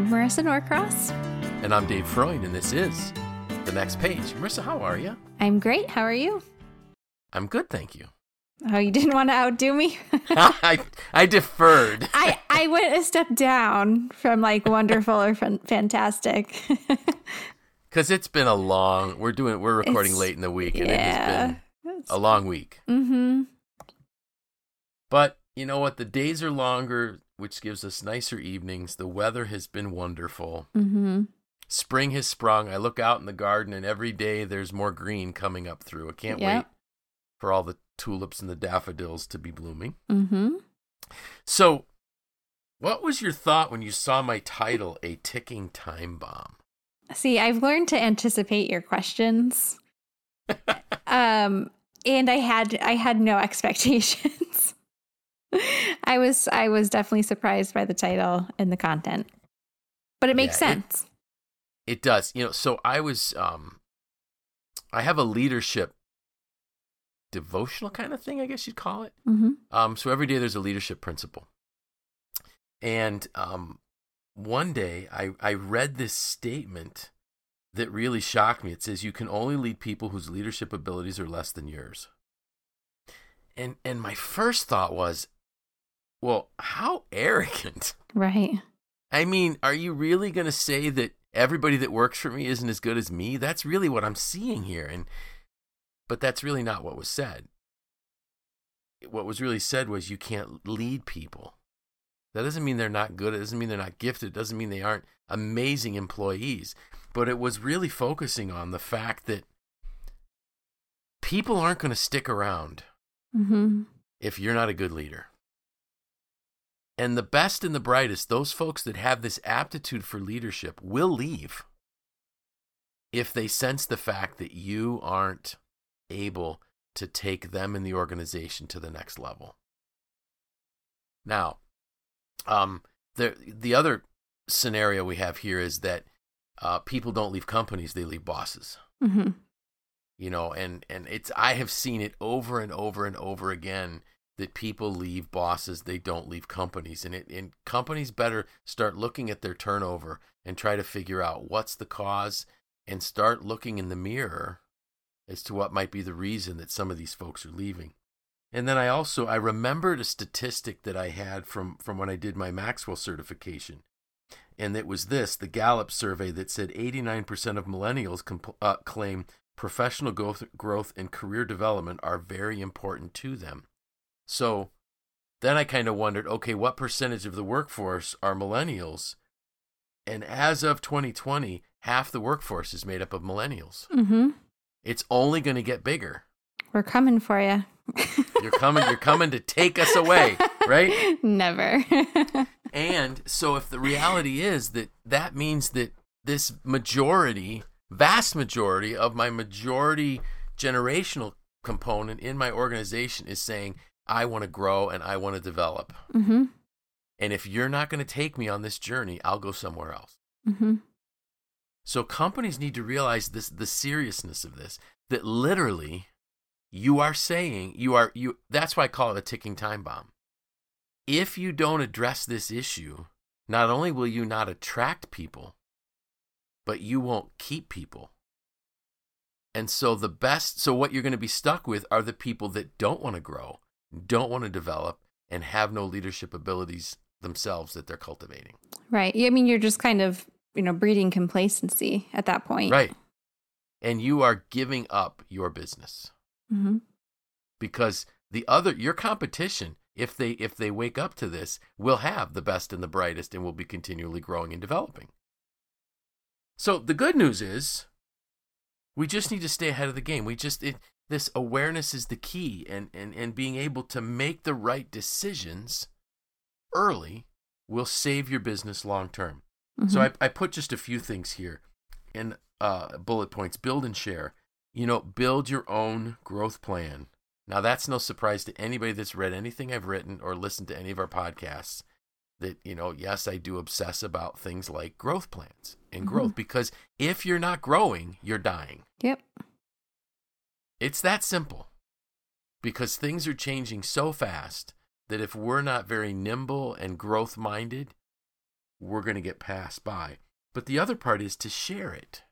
I'm Marisa Norcross. And I'm Dave Freund, and this is The Next Page. Marisa, how are you? I'm great. How are you? I'm good, thank you. Oh, you didn't want to outdo me? I, I deferred. I, I went a step down from like wonderful or fan- fantastic. Because it's been a long, we're doing, we're recording It's- late in the week, and yeah. it has been a long week. mm-hmm. But you know what? The days are longer, which gives us nicer evenings. The weather has been wonderful. Mm-hmm. Spring has sprung. I look out in the garden, and every day there's more green coming up through. I can't Yep. wait for all the tulips and the daffodils to be blooming. Mm-hmm. So, what was your thought when you saw my title, A Ticking Time Bomb? See, I've learned to anticipate your questions. um, and I had I had no expectations. I was I was definitely surprised by the title and the content. But it makes Yeah, it- sense. It does. You know, so I was um I have a leadership devotional kind of thing, I guess you'd call it. mm-hmm. Um so every day there's a leadership principle. And um one day I I read this statement that really shocked me. It says you can only lead people whose leadership abilities are less than yours. And and my first thought was, well, how arrogant. Right. I mean, are you really going to say that everybody that works for me isn't as good as me? That's really what I'm seeing here. And but that's really not what was said. What was really said was you can't lead people. That doesn't mean they're not good. It doesn't mean they're not gifted. It doesn't mean they aren't amazing employees. But it was really focusing on the fact that people aren't going to stick around Mm-hmm. if you're not a good leader. And the best and the brightest, those folks that have this aptitude for leadership, will leave if they sense the fact that you aren't able to take them and the organization to the next level. Now, um, the the other scenario we have here is that uh, people don't leave companies; they leave bosses Mm-hmm. you know and and it's i have seen it over and over and over again that people leave bosses they don't leave companies. And it and companies better start looking at their turnover and try to figure out what's the cause and start looking in the mirror as to what might be the reason that some of these folks are leaving. And then i also i remembered a statistic that i had from from when i did my maxwell certification. And it was this the Gallup survey that said 89% of millennials compl- uh, claim professional growth, growth and career development are very important to them. So then I kind of wondered okay, what percentage of the workforce are millennials? And as of 2020, half the workforce is made up of millennials. Mm-hmm. It's only going to get bigger. We're coming for you. You're coming, you're coming to take us away, right? Never. And so, if the reality is that that means that this majority, vast majority of my majority generational component in my organization is saying, I want to grow and I want to develop. mm-hmm. And if you're not going to take me on this journey, I'll go somewhere else. Mm-hmm. So companies need to realize this the seriousness of this that literally you are saying you are you that's why I call it a ticking time bomb. If you don't address this issue, not only will you not attract people, but you won't keep people. And so the best so what you're going to be stuck with are the people that don't want to grow, don't want to develop and have no leadership abilities themselves that they're cultivating. Right. I mean, you're just kind of, you know, breeding complacency at that point. Right. And you are giving up your business Mm-hmm. because the other your competition if they if they wake up to this will have the best and the brightest and will be continually growing and developing. So the good news is we just need to stay ahead of the game. We just it, this awareness is the key and, and and being able to make the right decisions early will save your business long term. So I, I put just a few things here in uh, bullet points build and share. You know, build your own growth plan. Now, that's no surprise to anybody that's read anything I've written or listened to any of our podcasts. That, you know, yes, I do obsess about things like growth plans and growth because if you're not growing, you're dying. Yep. It's that simple because things are changing so fast that if we're not very nimble and growth minded, we're going to get passed by. But the other part is to share it.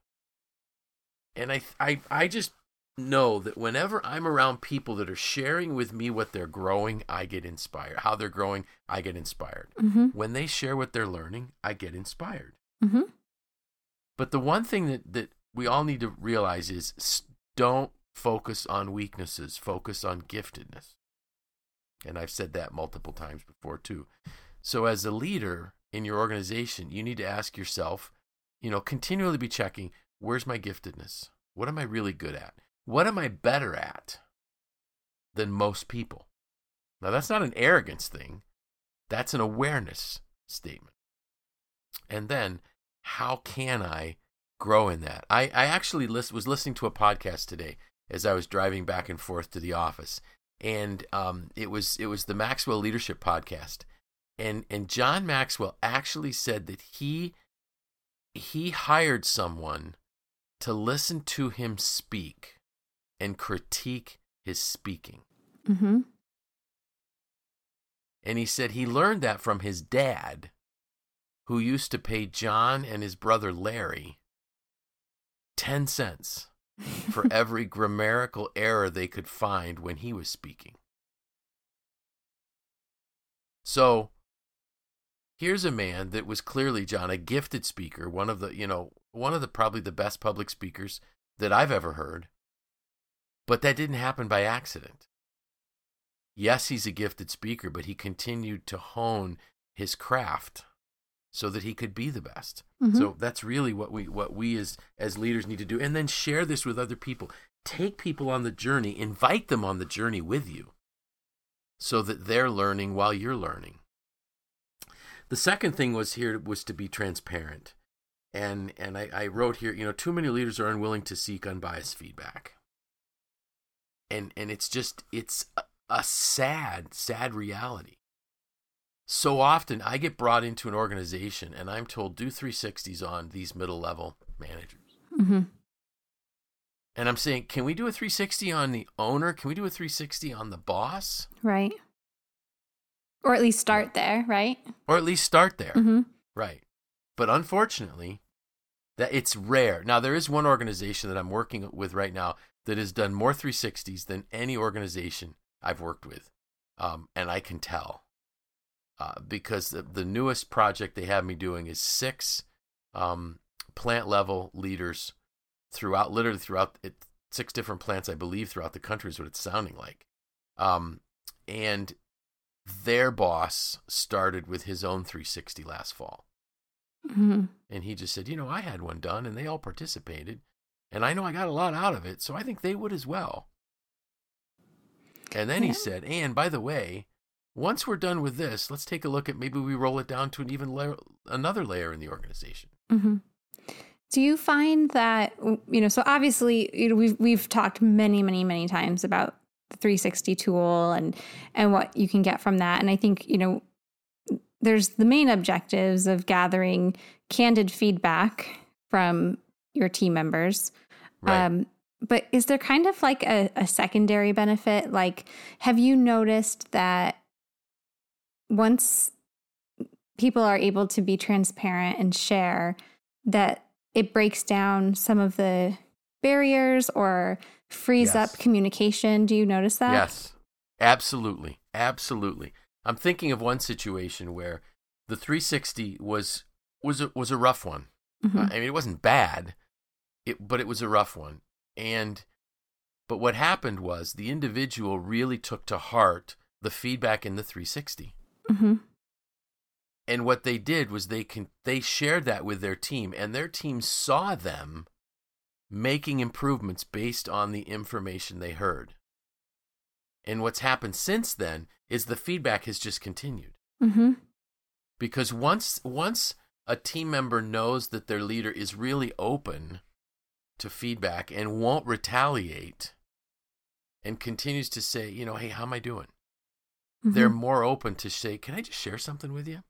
And I, I, I just know that whenever I'm around people that are sharing with me what they're growing, I get inspired. How they're growing, I get inspired. Mm-hmm. When they share what they're learning, I get inspired. Mm-hmm. But the one thing that, that we all need to realize is don't focus on weaknesses, focus on giftedness. And I've said that multiple times before too. So as a leader in your organization, you need to ask yourself, you know, continually be checking, where's my giftedness? What am I really good at? What am I better at than most people? Now that's not an arrogance thing. That's an awareness statement. And then how can I grow in that? I, I actually list, was listening to a podcast today as I was driving back and forth to the office, and um, it was it was the Maxwell Leadership Podcast, and and John Maxwell actually said that he he hired someone to listen to him speak and critique his speaking. Mm-hmm. And he said he learned that from his dad, who used to pay John and his brother Larry 10 cents for every grammatical error they could find when he was speaking. So here's a man that was clearly John a gifted speaker, one of the, you know, one of the probably the best public speakers that I've ever heard. But that didn't happen by accident. Yes, he's a gifted speaker, but he continued to hone his craft so that he could be the best. Mm-hmm. So that's really what we what we as as leaders need to do and then share this with other people. Take people on the journey, invite them on the journey with you so that they're learning while you're learning. The second thing was here was to be transparent. And and I, I wrote here, you know, too many leaders are unwilling to seek unbiased feedback. And and it's just it's a, a sad, sad reality so often I get brought into an organization and I'm told do 360s on these middle level managers. Mm-hmm. And I'm saying, can we do a 360 on the owner? Can we do a 360 on the boss? Right. Or at least start there, right? Or at least start there. Mm-hmm. Right. But unfortunately, that it's rare. Now there is one organization that I'm working with right now that has done more 360s than any organization I've worked with. Um, and I can tell uh, because the, the newest project they have me doing is six um, plant level leaders throughout, literally throughout it, six different plants, I believe, throughout the country is what it's sounding like. Um, and their boss started with his own 360 last fall. Mm-hmm. And he just said, you know, I had one done and they all participated. And I know I got a lot out of it, so I think they would as well. And then Yeah. he said, and by the way, once we're done with this, let's take a look at maybe we roll it down to an even layer, another layer in the organization. Mm-hmm. Do you find that you know? So obviously, you know, we've we've talked many, many, many times about the 360 tool and and what you can get from that. And I think you know, there's the main objectives of gathering candid feedback from your team members. Right. Um, but is there kind of like a, a secondary benefit? Like, have you noticed that once people are able to be transparent and share, that it breaks down some of the barriers or frees Yes. up communication? Do you notice that? Yes, absolutely, absolutely. I'm thinking of one situation where the 360 was was a, was a rough one. Mhm. I mean, it wasn't bad, it but it was a rough one. And but what happened was the individual really took to heart the feedback in the 360. Mhm. And what they did was they can they shared that with their team and their team saw them making improvements based on the information they heard. And what's happened since then is the feedback has just continued. Mhm. Because once once a team member knows that their leader is really open to feedback and won't retaliate and continues to say, you know, hey, how am I doing? They're Mhm. more open to say, can I just share something with you?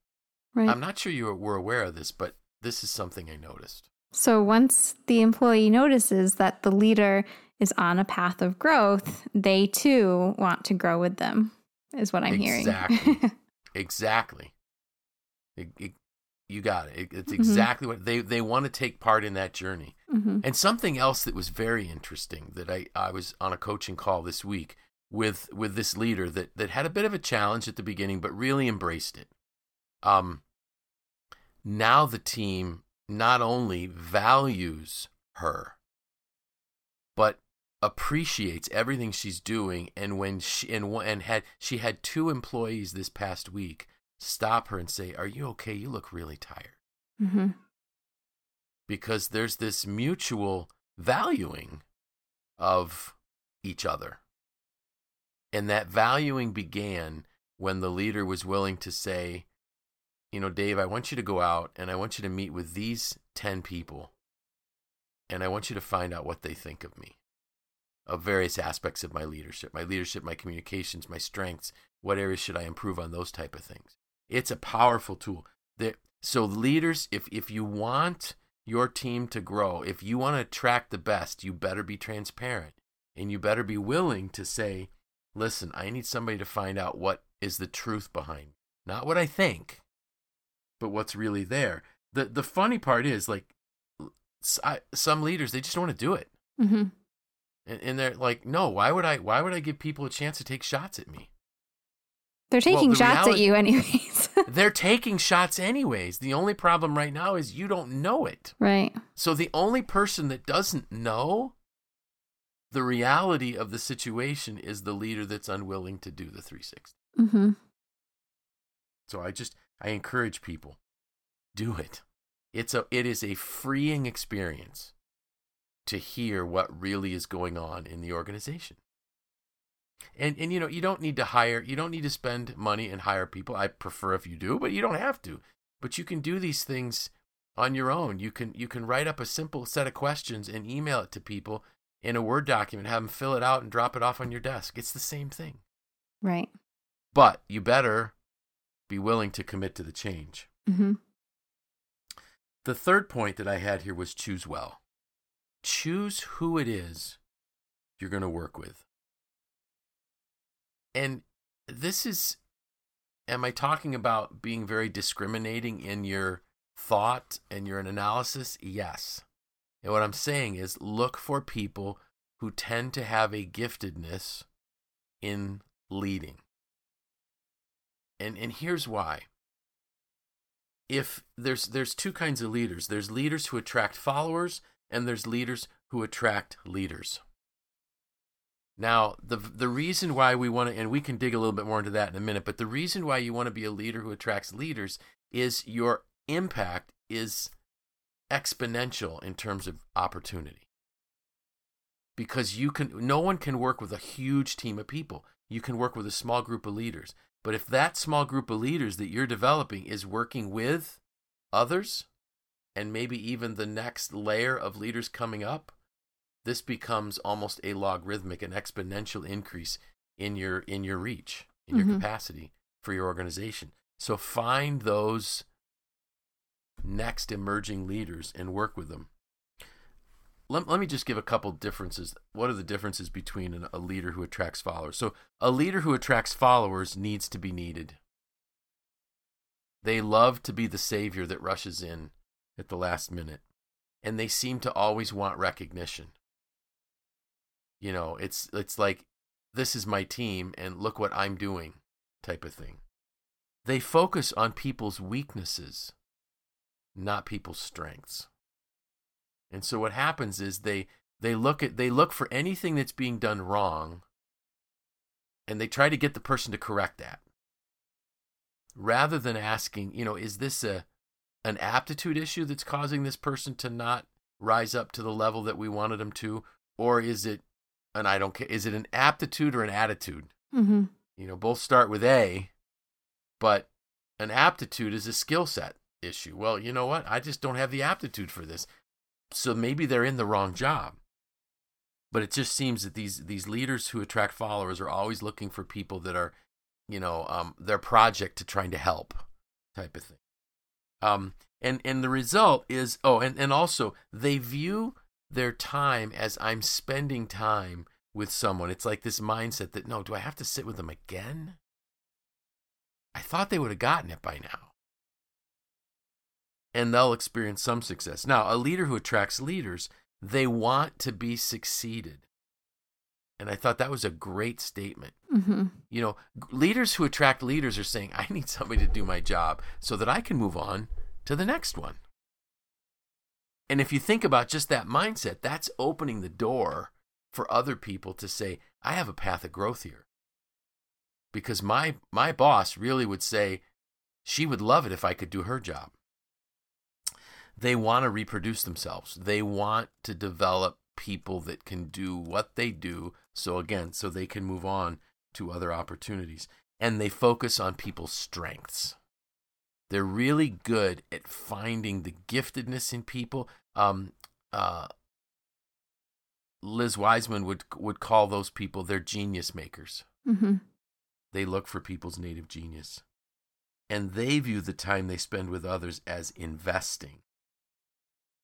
right. I'm not sure you were aware of this, but this is something I noticed. So once the employee notices that the leader is on a path of growth, they too want to grow with them, is what I'm hearing. Exactly. Exactly. It- it- you got it. it it's Mm-hmm. exactly what they they want to take part in that journey. hmm And something else that was very interesting that I, I was on a coaching call this week with with this leader that that had a bit of a challenge at the beginning, but really embraced it. Um, now the team not only values her, but appreciates everything she's doing. And when she and and had she had two employees this past week stop her and say, "Are you okay? You look really tired." hmm because there's this mutual valuing of each other. And that valuing began when the leader was willing to say, you know, Dave, I want you to go out and I want you to meet with these 10 people. And I want you to find out what they think of me, of various aspects of my leadership, my leadership, my communications, my strengths, what areas should I improve on, those type of things. It's a powerful tool. That, so leaders, if, if you want your team to grow, if you want to attract the best, you better be transparent and you better be willing to say, listen, I need somebody to find out what is the truth behind, not what I think, but what's really there. The the funny part is like I- some leaders they just don't want to do it. hmm And, and they're like, no, why would I why would I give people a chance to take shots at me? They're Well, taking the shots reality- at you, anyways. They're taking shots anyways. The only problem right now is you don't know it. right. So the only person that doesn't know the reality of the situation is the leader that's unwilling to do the 360. hmm So I just I encourage people do it. It's a it is a freeing experience to hear what really is going on in the organization. And and you know, you don't need to hire, you don't need to spend money and hire people. I prefer if you do, but you don't have to. But you can do these things on your own. You can you can write up a simple set of questions and email it to people in a Word document, have them fill it out and drop it off on your desk. It's the same thing. Right. But you better be willing to commit to the change. hmm The third point that I had here was choose well. Choose who it is you're going to work with. And this is, am I talking about being very discriminating in your thought and your analysis? Yes. And what I'm saying is look for people who tend to have a giftedness in leading. And, and here's why. If there's there's two kinds of leaders. There's leaders who attract followers and there's leaders who attract leaders. Now the the reason why we want to and we can dig a little bit more into that in a minute but the reason why you want to be a leader who attracts leaders is your impact is exponential in terms of opportunity because you can no one can work with a huge team of people you can work with a small group of leaders but if that small group of leaders that you're developing is working with others and maybe even the next layer of leaders coming up, this becomes almost a logarithmic, an exponential increase in your in your reach, in your Mhm. capacity for your organization. So find those next emerging leaders and work with them. Let, let me just give a couple differences. What are the differences between an, a leader who attracts followers? So, a leader who attracts followers needs to be needed. They love to be the savior that rushes in at the last minute, and they seem to always want recognition. You know, it's it's like this is my team and look what I'm doing type of thing. They focus on people's weaknesses, not people's strengths. And so what happens is they they look at they look for anything that's being done wrong and they try to get the person to correct that. Rather than asking, you know, is this a an aptitude issue that's causing this person to not rise up to the level that we wanted them to or is it and I don't care is it an aptitude or an attitude? hmm You know, both start with A, but an aptitude is a skill set issue. Well, you know what? I just don't have the aptitude for this. So maybe they're in the wrong job. But it just seems that these these leaders who attract followers are always looking for people that are, you know, um, their project to trying to help type of thing. Um, and and the result is oh, and and also they view their time as I'm spending time with someone. It's like this mindset that no, do I have to sit with them again? I thought they would have gotten it by now. And they'll experience some success. Now, a leader who attracts leaders, they want to be succeeded. And I thought that was a great statement. Mm-hmm. You know, leaders who attract leaders are saying, I need somebody to do my job so that I can move on to the next one. And if you think about just that mindset, that's opening the door for other people to say, I have a path of growth here. Because my my boss really would say she would love it if I could do her job. They want to reproduce themselves. They want to develop people that can do what they do. So again, so they can move on to other opportunities. And they focus on people's strengths. They're really good at finding the giftedness in people. Um, uh, Liz Wiseman would would call those people their genius makers. Mm-hmm. They look for people's native genius, and they view the time they spend with others as investing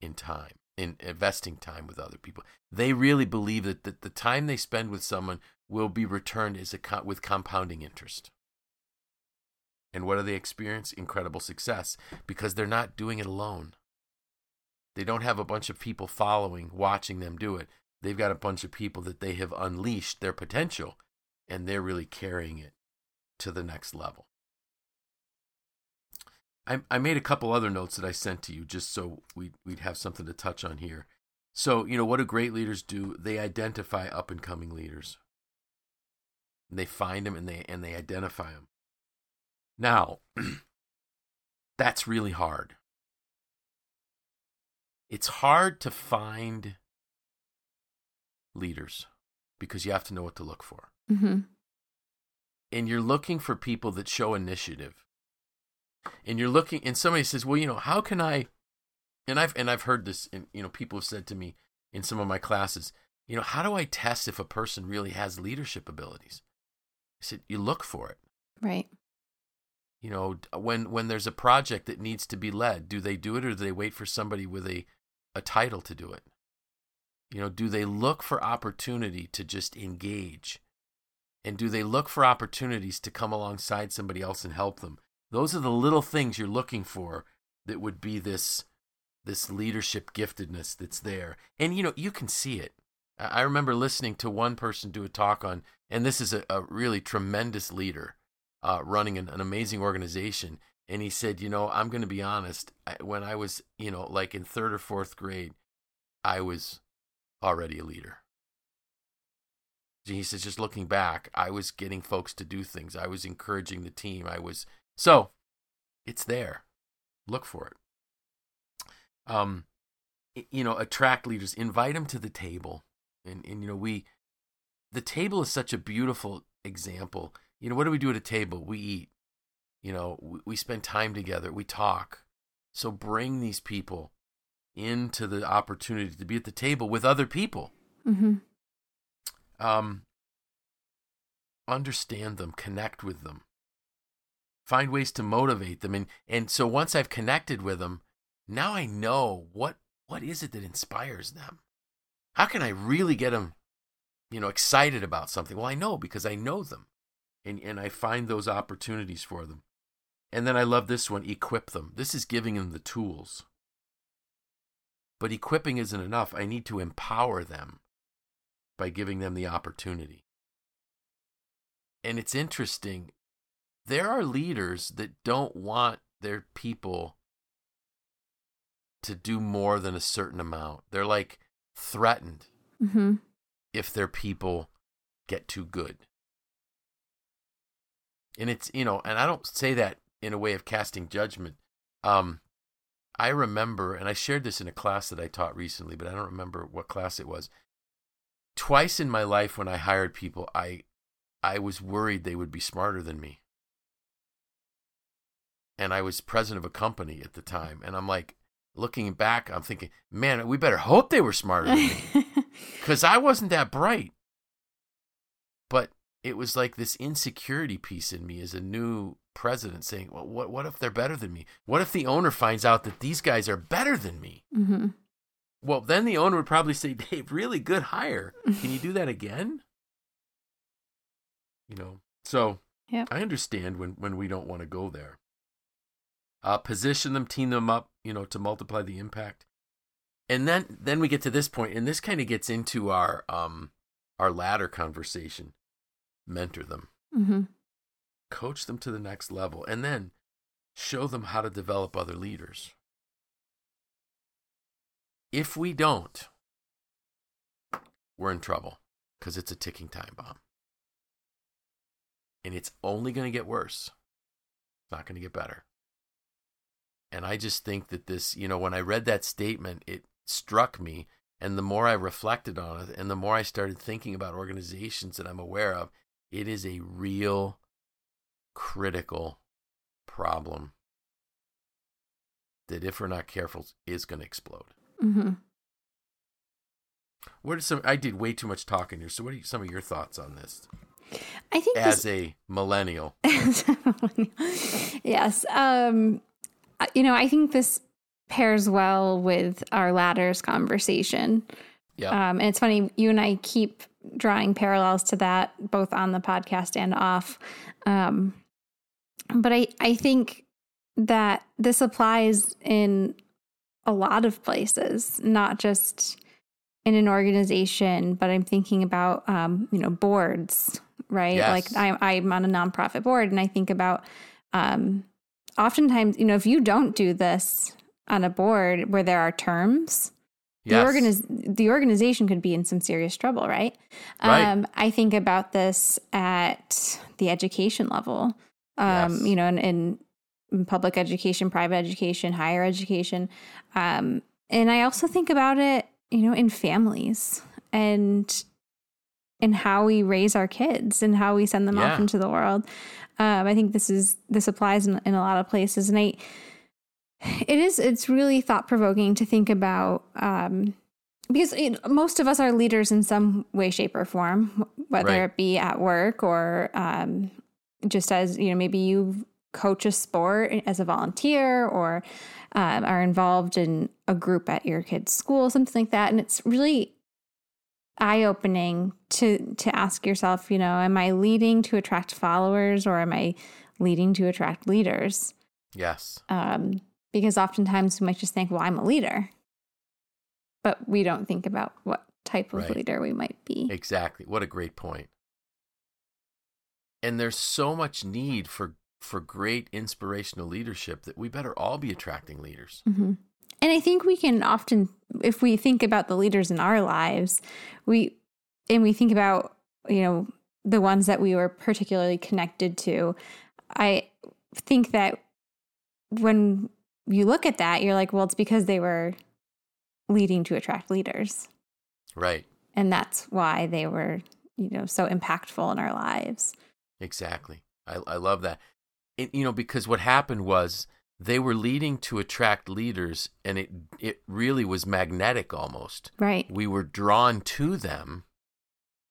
in time, in investing time with other people. They really believe that, that the time they spend with someone will be returned as a with compounding interest. And what do they experience? Incredible success because they're not doing it alone. They don't have a bunch of people following, watching them do it. They've got a bunch of people that they have unleashed their potential and they're really carrying it to the next level. I, I made a couple other notes that I sent to you just so we'd, we'd have something to touch on here. So, you know, what do great leaders do? They identify up and coming leaders. And they find them and they and they identify them. Now, that's really hard. It's hard to find leaders because you have to know what to look for. Mm-hmm. And you're looking for people that show initiative. And you're looking, and somebody says, "Well, you know, how can I?" And I've and I've heard this, and you know, people have said to me in some of my classes, you know, how do I test if a person really has leadership abilities? I said, you look for it. Right. You know, when when there's a project that needs to be led, do they do it or do they wait for somebody with a a title to do it? You know, do they look for opportunity to just engage? And do they look for opportunities to come alongside somebody else and help them? Those are the little things you're looking for that would be this this leadership giftedness that's there. And you know, you can see it. I remember listening to one person do a talk on, and this is a, a really tremendous leader uh, running an, an, amazing organization. And he said, you know, I'm going to be honest. When I was, you know, like in third or fourth grade, I was already a leader. He says, just looking back, I was getting folks to do things. I was encouraging the team. I was so it's there. Look for it. Um, you know, attract leaders, invite them to the table, and and you know we, the table is such a beautiful example. You know, what do we do at a table? We eat. You know, we, we spend time together. We talk. So bring these people into the opportunity to be at the table with other people. Mm-hmm. Um, understand them, connect with them, find ways to motivate them, and and so once I've connected with them, now I know what what is it that inspires them. How can I really get them, you know, excited about something? Well, I know because I know them, and and I find those opportunities for them. And then I love this one: equip them. This is giving them the tools. But equipping isn't enough. I need to empower them by giving them the opportunity. And it's interesting. There are leaders that don't want their people to do more than a certain amount. They're like threatened mm-hmm. if their people get too good. And it's, you know, and I don't say that in a way of casting judgment. Um, I remember, and I shared this in a class that I taught recently, but I don't remember what class it was. Twice in my life, when I hired people, I, I was worried they would be smarter than me. And I was president of a company at the time, and I'm like, looking back, I'm thinking, man, we better hope they were smarter than me, because I wasn't that bright. But it was like this insecurity piece in me as a new president saying, well, what, what if they're better than me? What if the owner finds out that these guys are better than me? Mm-hmm. Well, then the owner would probably say, Dave, really good hire. Can you do that again? You know, so yep. I understand when, when we don't want to go there. Uh, position them, team them up, you know, to multiply the impact. And then then we get to this point, and this kind of gets into our um our ladder conversation. Mentor them, Mm-hmm. coach them to the next level, and then show them how to develop other leaders. If we don't, we're in trouble because it's a ticking time bomb. And it's only going to get worse. It's not going to get better. And I just think that this, you know, when I read that statement, it struck me. And the more I reflected on it and the more I started thinking about organizations that I'm aware of, it is a real critical problem that, if we're not careful, is going to explode. Mm-hmm. What are some? I did way too much talking here. So, what are some of your thoughts on this I think as this, a millennial? yes. Um, you know, I think this pairs well with our ladders conversation. Yeah, Um, and it's funny, you and I keep drawing parallels to that both on the podcast and off. Um, but I, I think that this applies in a lot of places, not just in an organization, but I'm thinking about, um, you know, boards, right? Yes. Like I'm, I'm on a nonprofit board and I think about, um, oftentimes, you know, if you don't do this on a board where there are terms, the, yes. organiz- the organization could be in some serious trouble, right? Right. Um, I think about this at the education level, um, Yes. you know, in, in public education, private education, higher education. Um, and I also think about it, you know, in families and and how we raise our kids and how we send them Yeah. off into the world. Um, I think this is this applies in, in a lot of places, and I it is it's really thought provoking to think about um, because it, most of us are leaders in some way, shape, or form, whether Right. it be at work or um, just as you know, maybe you coach a sport as a volunteer or um, are involved in a group at your kid's school, something like that, and it's really eye opening to to ask yourself, you know, am I leading to attract followers or am I leading to attract leaders? yes, um, because oftentimes we might just think, well, I'm a leader, but we don't think about what type of Right. leader we might be. exactly. What a great point. And there's so much need for for great inspirational leadership that we better all be attracting leaders. hmm And I think we can often, if we think about the leaders in our lives, we and we think about you know the ones that we were particularly connected to. I think that when you look at that, you're like, well, it's because they were leading to attract leaders. Right. and that's why they were you know so impactful in our lives Exactly. I, I love that. It, you know, because what happened was they were leading to attract leaders, and it it really was magnetic almost. right We were drawn to them,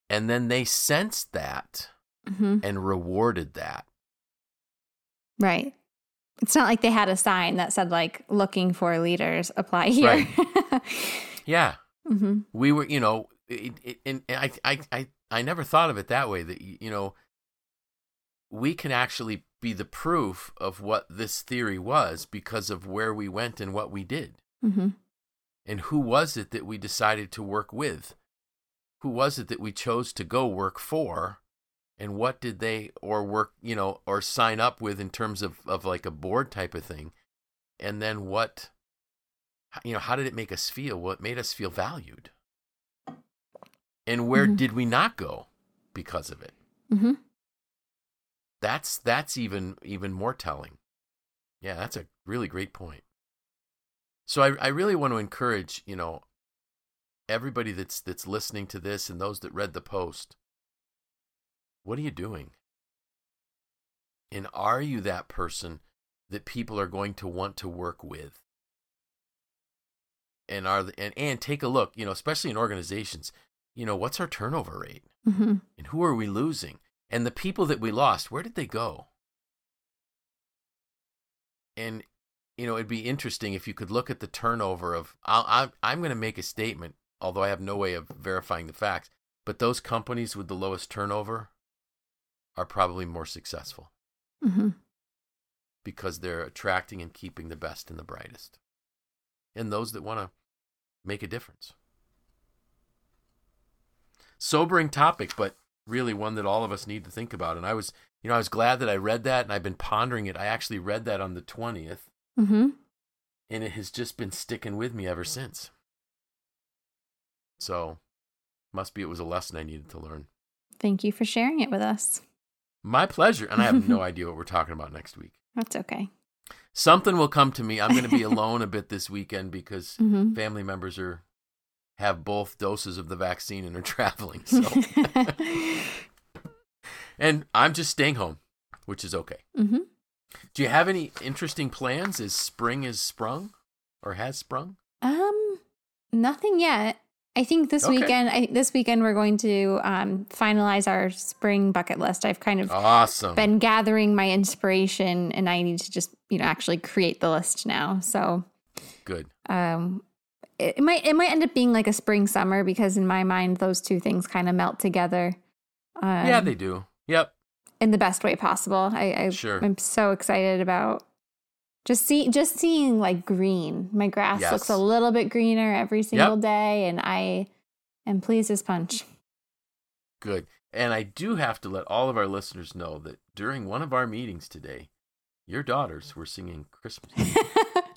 and then they sensed that hmm and rewarded that. right it's not like they had a sign that said like looking for leaders apply here Yeah, hmm we were. You know, it, it, and I I I I never thought of it that way. That you know, we can actually be the proof of what this theory was because of where we went and what we did. hmm And who was it that we decided to work with? Who was it that we chose to go work for? And what did they or work, you know, or sign up with in terms of, of like a board type of thing? And then what, you know, how did it make us feel? Well, it made us feel valued. And where Mhm. did we not go because of it? hmm That's that's even even more telling. Yeah, that's a really great point. So I I really want to encourage, you know, everybody that's that's listening to this and those that read the post. What are you doing? And are you that person that people are going to want to work with? And are the, and and take a look, you know, especially in organizations, you know, what's our turnover rate? hmm And who are we losing? And the people that we lost, where did they go? And you know, it'd be interesting if you could look at the turnover of. I'll, I'm I'm going to make a statement, although I have no way of verifying the facts. But those companies with the lowest turnover are probably more successful. hmm because they're attracting and keeping the best and the brightest. And those that want to make a difference. Sobering topic, but really one that all of us need to think about. And I was, you know, I was glad that I read that and I've been pondering it. I actually read that on the 20th. Mm-hmm. And it has just been sticking with me ever since. So, must be it was a lesson I needed to learn. Thank you for sharing it with us. My pleasure. And I have no idea what we're talking about next week. That's okay. Something will come to me. I'm going to be alone a bit this weekend because Mhm. family members are have both doses of the vaccine and are traveling. So, and I'm just staying home, which is okay. hmm Do you have any interesting plans as spring is sprung or has sprung? Um, nothing yet. I think this Okay. weekend. I this weekend we're going to um finalize our spring bucket list. I've kind of Awesome. been gathering my inspiration, and I need to just you know actually create the list now. So Good. um, it, it might it might end up being like a spring summer because in my mind those two things kind of melt together. Um, yeah, they do. Yep. in the best way possible. I, I Sure. I'm so excited about just see just seeing like green. My grass Yes. looks a little bit greener every single day, and I am pleased as punch. Good. And I do have to let all of our listeners know that during one of our meetings today, your daughters were singing Christmas,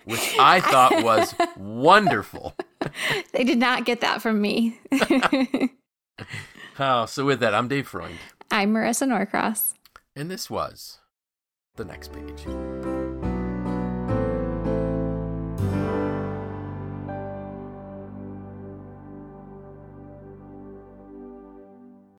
which I thought was wonderful. they did not get that from me. Oh, so with that, I'm Dave Freund, I'm Marisa Norcross. and this was the next page.